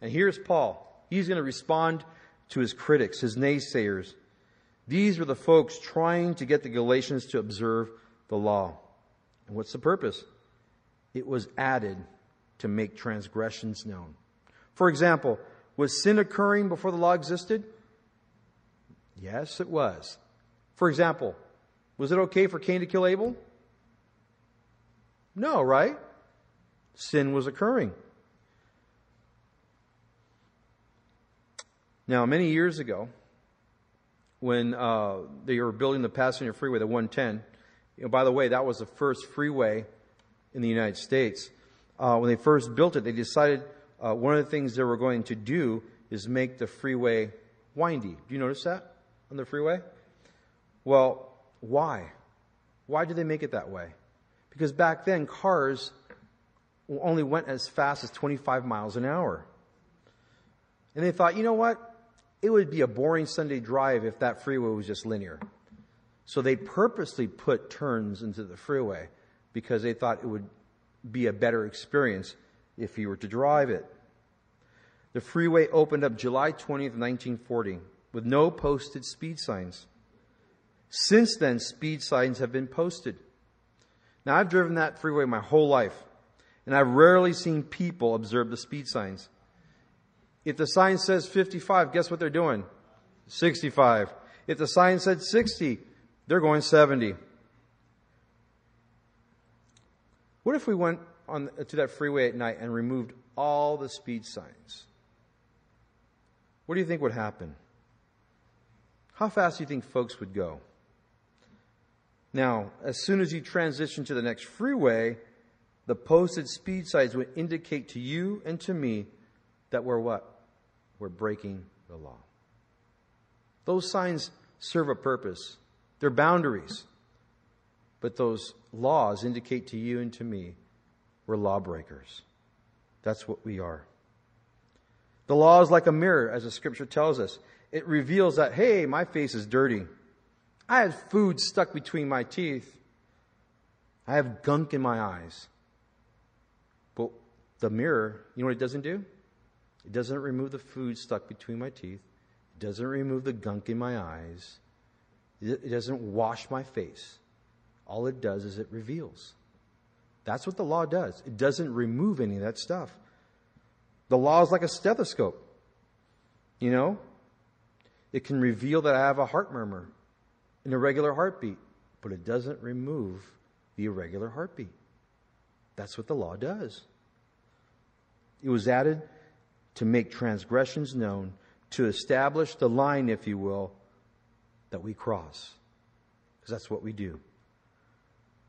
And here's Paul. He's going to respond to his critics, his naysayers. These were the folks trying to get the Galatians to observe the law. And what's the purpose? It was added to make transgressions known. For example, was sin occurring before the law existed? Yes, it was. For example, was it okay for Cain to kill Abel? No, right? Sin was occurring. Now, many years ago, when uh, they were building the Pasadena freeway, the 110, you know, by the way, that was the first freeway in the United States. Uh, when they first built it, they decided uh, one of the things they were going to do is make the freeway windy. Do you notice that on the freeway? Well, why? Why did they make it that way? Because back then, cars only went as fast as 25 miles an hour. And they thought, you know what? It would be a boring Sunday drive if that freeway was just linear. So they purposely put turns into the freeway because they thought it would be a better experience if you were to drive it. The freeway opened up July 20th, 1940, with no posted speed signs. Since then, speed signs have been posted. Now, I've driven that freeway my whole life, and I've rarely seen people observe the speed signs. If the sign says 55, guess what they're doing? 65. If the sign said 60, they're going 70. What if we went on uh, to that freeway at night and removed all the speed signs? What do you think would happen? How fast do you think folks would go? Now, as soon as you transition to the next freeway, the posted speed signs would indicate to you and to me that we're what? We're breaking the law. Those signs serve a purpose. They're boundaries. But those laws indicate to you and to me we're lawbreakers. That's what we are. The law is like a mirror, as the scripture tells us. It reveals that, hey, my face is dirty. I had food stuck between my teeth. I have gunk in my eyes. But the mirror, you know what it doesn't do? It doesn't remove the food stuck between my teeth. It doesn't remove the gunk in my eyes. It doesn't wash my face. All it does is it reveals. That's what the law does. It doesn't remove any of that stuff. The law is like a stethoscope. You know? It can reveal that I have a heart murmur, an irregular heartbeat, but it doesn't remove the irregular heartbeat. That's what the law does. It was added to make transgressions known, to establish the line, if you will, that we cross. Because that's what we do.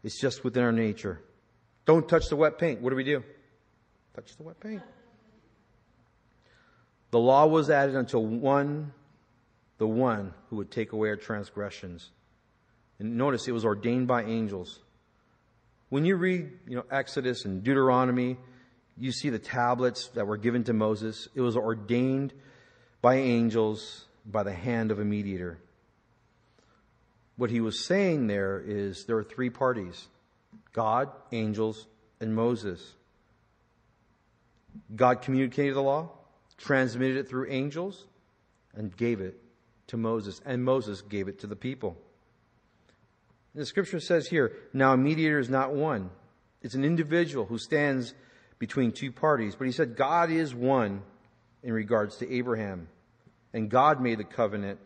It's just within our nature. Don't touch the wet paint. What do we do? Touch the wet paint. The law was added until one, the one who would take away our transgressions. And notice it was ordained by angels. When you read, you know, Exodus and Deuteronomy, you see the tablets that were given to Moses. It was ordained by angels by the hand of a mediator. What he was saying there is there are three parties God, angels, and Moses. God communicated the law, transmitted it through angels, and gave it to Moses. And Moses gave it to the people. And the scripture says here, now a mediator is not one. It's an individual who stands between two parties. But he said God is one in regards to Abraham. And God made the covenant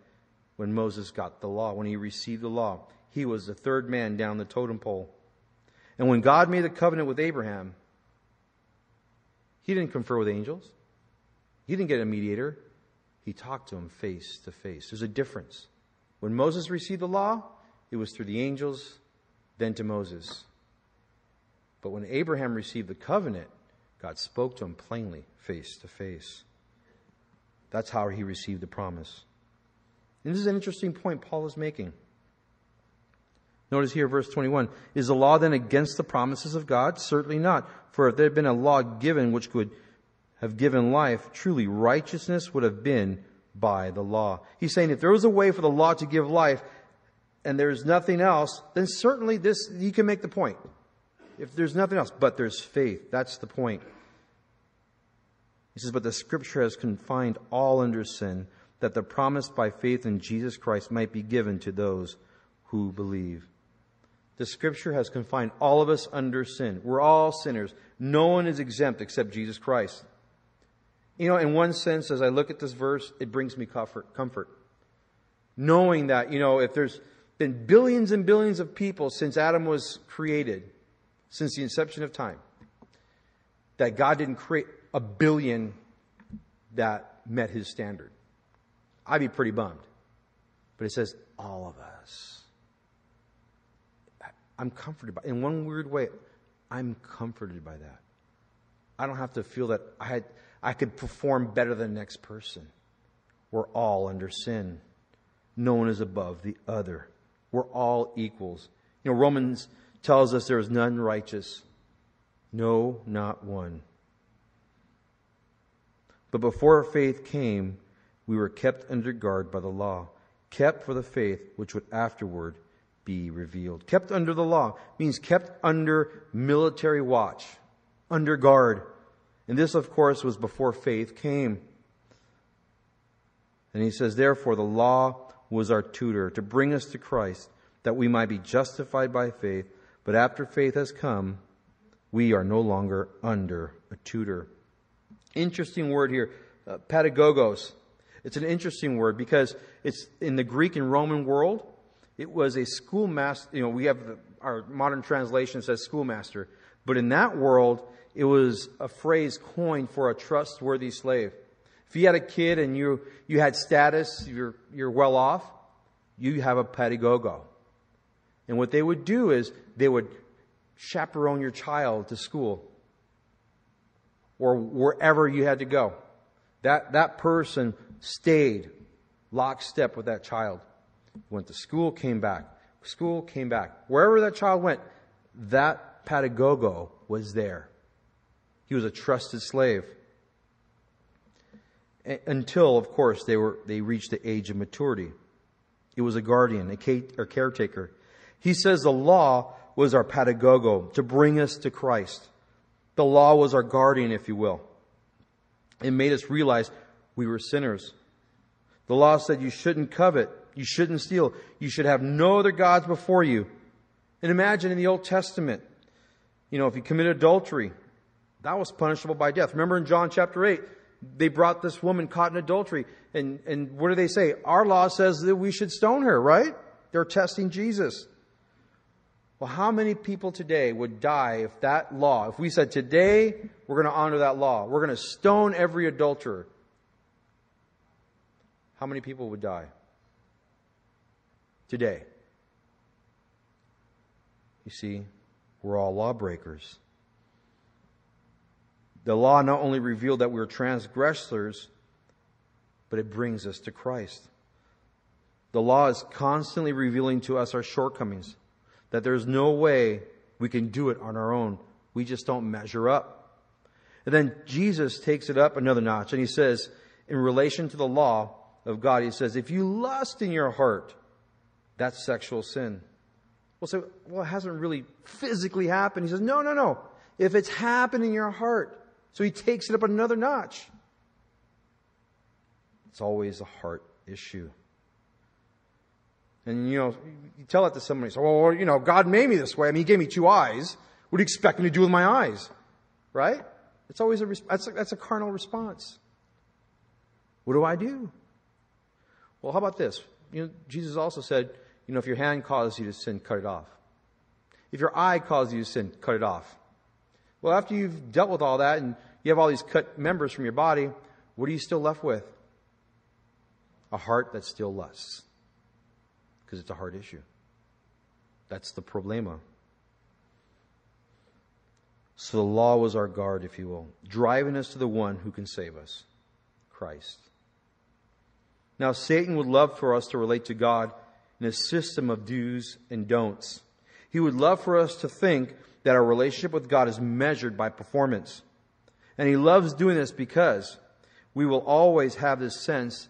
when Moses got the law, when he received the law. He was the third man down the totem pole. And when God made the covenant with Abraham, he didn't confer with angels. He didn't get a mediator. He talked to him face to face. There's a difference. When Moses received the law, it was through the angels, then to Moses. But when Abraham received the covenant, God spoke to him plainly, face to face. That's how he received the promise. And this is an interesting point Paul is making. Notice here, verse 21. Is the law then against the promises of God? Certainly not. For if there had been a law given which could have given life, truly righteousness would have been by the law. He's saying if there was a way for the law to give life and there's nothing else, then certainly this, you can make the point. If there's nothing else, but there's faith. That's the point. He says, but the scripture has confined all under sin that the promise by faith in Jesus Christ might be given to those who believe. The scripture has confined all of us under sin. We're all sinners. No one is exempt except Jesus Christ. You know, in one sense, as I look at this verse, it brings me comfort, comfort. Knowing that, you know, if there's been billions and billions of people since Adam was created, since the inception of time, that God didn't create a billion that met his standard. I'd be pretty bummed. But it says all of us. I'm comforted by in one weird way, I'm comforted by that. I don't have to feel that I had I could perform better than the next person. We're all under sin. No one is above the other. We're all equals. You know, Romans tells us there is none righteous. No, not one. But before faith came, we were kept under guard by the law, kept for the faith which would afterward be revealed. Kept under the law means kept under military watch, under guard. And this, of course, was before faith came. And he says, therefore, the law was our tutor to bring us to Christ, that we might be justified by faith. But after faith has come, we are no longer under a tutor. Interesting word here, uh, pedagogos. It's an interesting word because it's in the Greek and Roman world. It was a schoolmaster. You know, we have the, our modern translation says schoolmaster, but in that world, it was a phrase coined for a trustworthy slave. If you had a kid and you, you had status, you're, you're well off, you have a pedagogo. And what they would do is they would chaperone your child to school or wherever you had to go. That, that person stayed lockstep with that child. Went to school, came back. School, came back. Wherever that child went, that pedagogo was there. He was a trusted slave. Until, of course, they were, they reached the age of maturity. It was a guardian, a caretaker. He says the law was our pedagogo to bring us to Christ. The law was our guardian, if you will. It made us realize we were sinners. The law said you shouldn't covet, you shouldn't steal, you should have no other gods before you. And imagine in the Old Testament, you know, if you commit adultery, that was punishable by death. Remember in John chapter 8, they brought this woman caught in adultery. And, and what do they say? Our law says that we should stone her, right? They're testing Jesus. Well, how many people today would die if that law, if we said today we're going to honor that law, we're going to stone every adulterer? How many people would die? Today. You see, we're all lawbreakers. The law not only revealed that we were transgressors, but it brings us to Christ. The law is constantly revealing to us our shortcomings, that there's no way we can do it on our own. We just don't measure up. And then Jesus takes it up another notch and he says, in relation to the law of God, he says, if you lust in your heart, that's sexual sin. Well, say, well, it hasn't really physically happened. He says, no, no, no. If it's happened in your heart, so he takes it up another notch. It's always a heart issue. And you know, you tell it to somebody, so, well, you know, God made me this way. I mean, He gave me two eyes. What do you expect me to do with my eyes? Right? It's always a, that's a, that's a carnal response. What do I do? Well, how about this? You know, Jesus also said, you know, if your hand causes you to sin, cut it off. If your eye causes you to sin, cut it off. Well, after you've dealt with all that and you have all these cut members from your body, what are you still left with? A heart that still lusts. Because it's a heart issue. That's the problema. So the law was our guard, if you will, driving us to the one who can save us Christ. Now, Satan would love for us to relate to God in a system of do's and don'ts. He would love for us to think that our relationship with God is measured by performance. And he loves doing this because we will always have this sense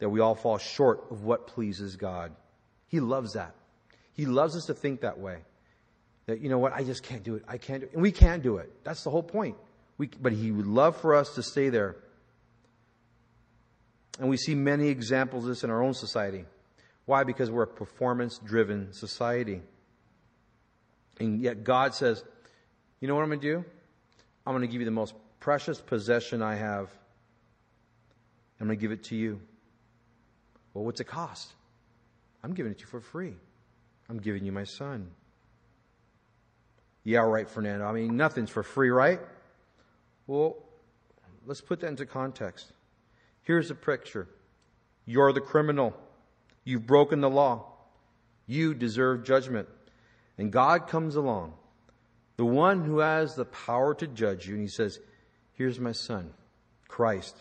that we all fall short of what pleases God. He loves that. He loves us to think that way. That, you know what, I just can't do it. I can't do it. And we can't do it. That's the whole point. We, but He would love for us to stay there. And we see many examples of this in our own society. Why? Because we're a performance driven society. And yet God says, you know what I'm going to do? I'm going to give you the most precious possession I have. I'm going to give it to you. Well, what's it cost? I'm giving it to you for free. I'm giving you my son. Yeah, right, Fernando. I mean, nothing's for free, right? Well, let's put that into context. Here's a picture. You're the criminal. You've broken the law. You deserve judgment. And God comes along, the one who has the power to judge you, and he says, Here's my son, Christ.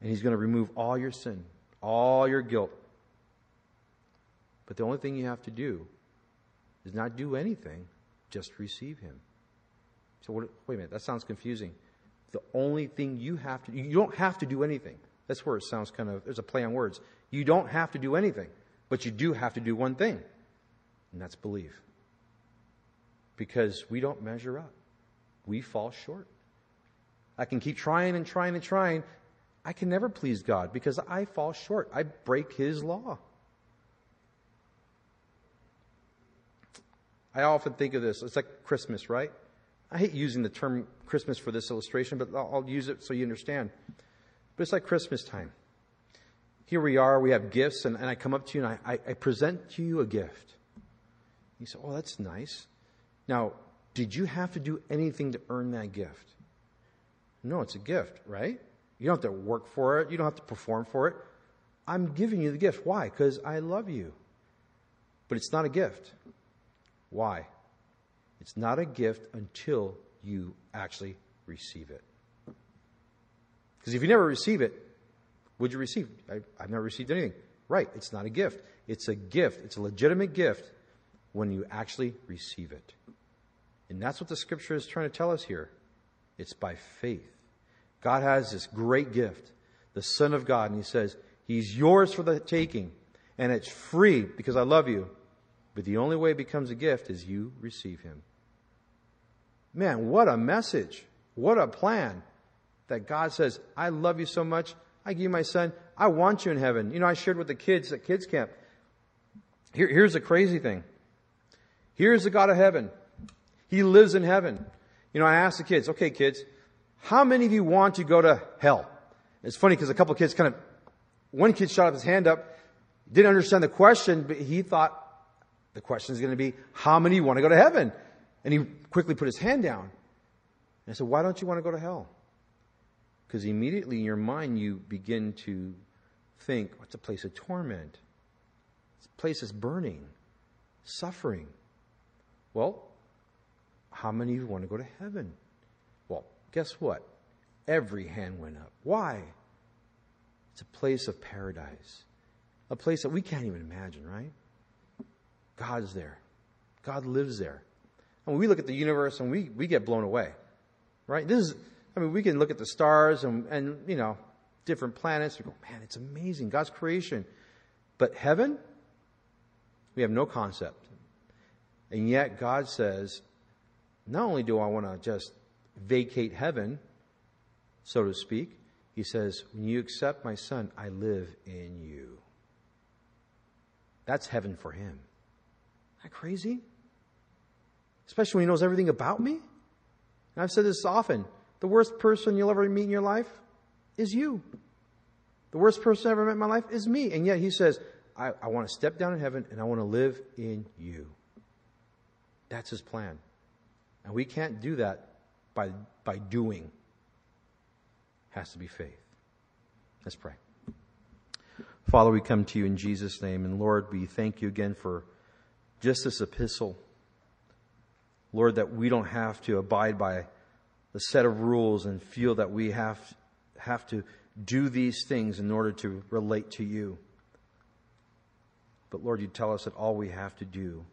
And he's going to remove all your sin, all your guilt. But the only thing you have to do is not do anything, just receive him. So what, wait a minute, that sounds confusing. The only thing you have to you don't have to do anything. That's where it sounds kind of there's a play on words. You don't have to do anything, but you do have to do one thing. And that's believe. Because we don't measure up. We fall short. I can keep trying and trying and trying. I can never please God because I fall short. I break His law. I often think of this. It's like Christmas, right? I hate using the term Christmas for this illustration, but I'll, use it so you understand. But it's like Christmas time. Here we are, we have gifts, and, and I come up to you and I, I, I present to you a gift. You say, Oh, that's nice. Now, did you have to do anything to earn that gift? No, it's a gift, right? You don't have to work for it. You don't have to perform for it. I'm giving you the gift. Why? Because I love you. But it's not a gift. Why? It's not a gift until you actually receive it. Because if you never receive it, would you receive? I, have never received anything. Right, it's not a gift. It's a gift. It's a legitimate gift when you actually receive it. And that's what the scripture is trying to tell us here. It's by faith. God has this great gift, the Son of God, and He says, He's yours for the taking, and it's free because I love you. But the only way it becomes a gift is you receive him. Man, what a message. What a plan that God says, I love you so much. I give you my son. I want you in heaven. You know, I shared with the kids at kids camp. Here, here's the crazy thing. Here's the God of heaven. He lives in heaven. You know, I asked the kids, okay, kids, how many of you want to go to hell? It's funny because a couple kids kind of, one kid shot up his hand up, didn't understand the question, but he thought the question is going to be, how many want to go to heaven? And he quickly put his hand down. And I said, why don't you want to go to hell? Because immediately in your mind you begin to think, what's a place of torment? It's a place that's burning, suffering. Well, how many of you want to go to heaven? Well, guess what? Every hand went up. Why? It's a place of paradise. A place that we can't even imagine, right? God's there. God lives there. And we look at the universe and we, we get blown away, right? This is, I mean, we can look at the stars and, and you know, different planets and go, man, it's amazing. God's creation. But heaven, we have no concept. And yet God says, not only do I want to just vacate heaven, so to speak, he says, when you accept my son, I live in you. That's heaven for him that crazy? Especially when he knows everything about me. And I've said this often. The worst person you'll ever meet in your life is you. The worst person I ever met in my life is me. And yet he says, I, I want to step down in heaven and I want to live in you. That's his plan. And we can't do that by, by doing. It has to be faith. Let's pray. Father, we come to you in Jesus' name. And Lord, we thank you again for just this epistle. Lord, that we don't have to abide by the set of rules and feel that we have, have to do these things in order to relate to you. But Lord, you tell us that all we have to do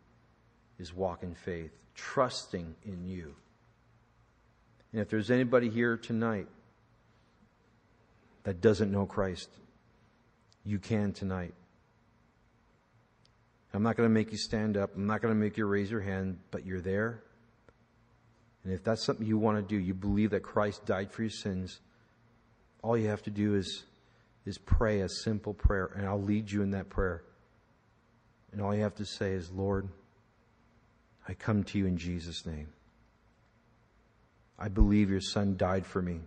is walk in faith, trusting in you. And if there's anybody here tonight that doesn't know Christ, you can tonight. I'm not going to make you stand up. I'm not going to make you raise your hand, but you're there. And if that's something you want to do, you believe that Christ died for your sins, all you have to do is, is pray a simple prayer, and I'll lead you in that prayer. And all you have to say is, Lord, I come to you in Jesus' name. I believe your son died for me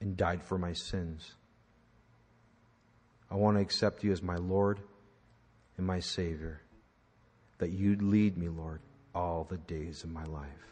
and died for my sins. I want to accept you as my Lord and my Savior, that you'd lead me, Lord, all the days of my life.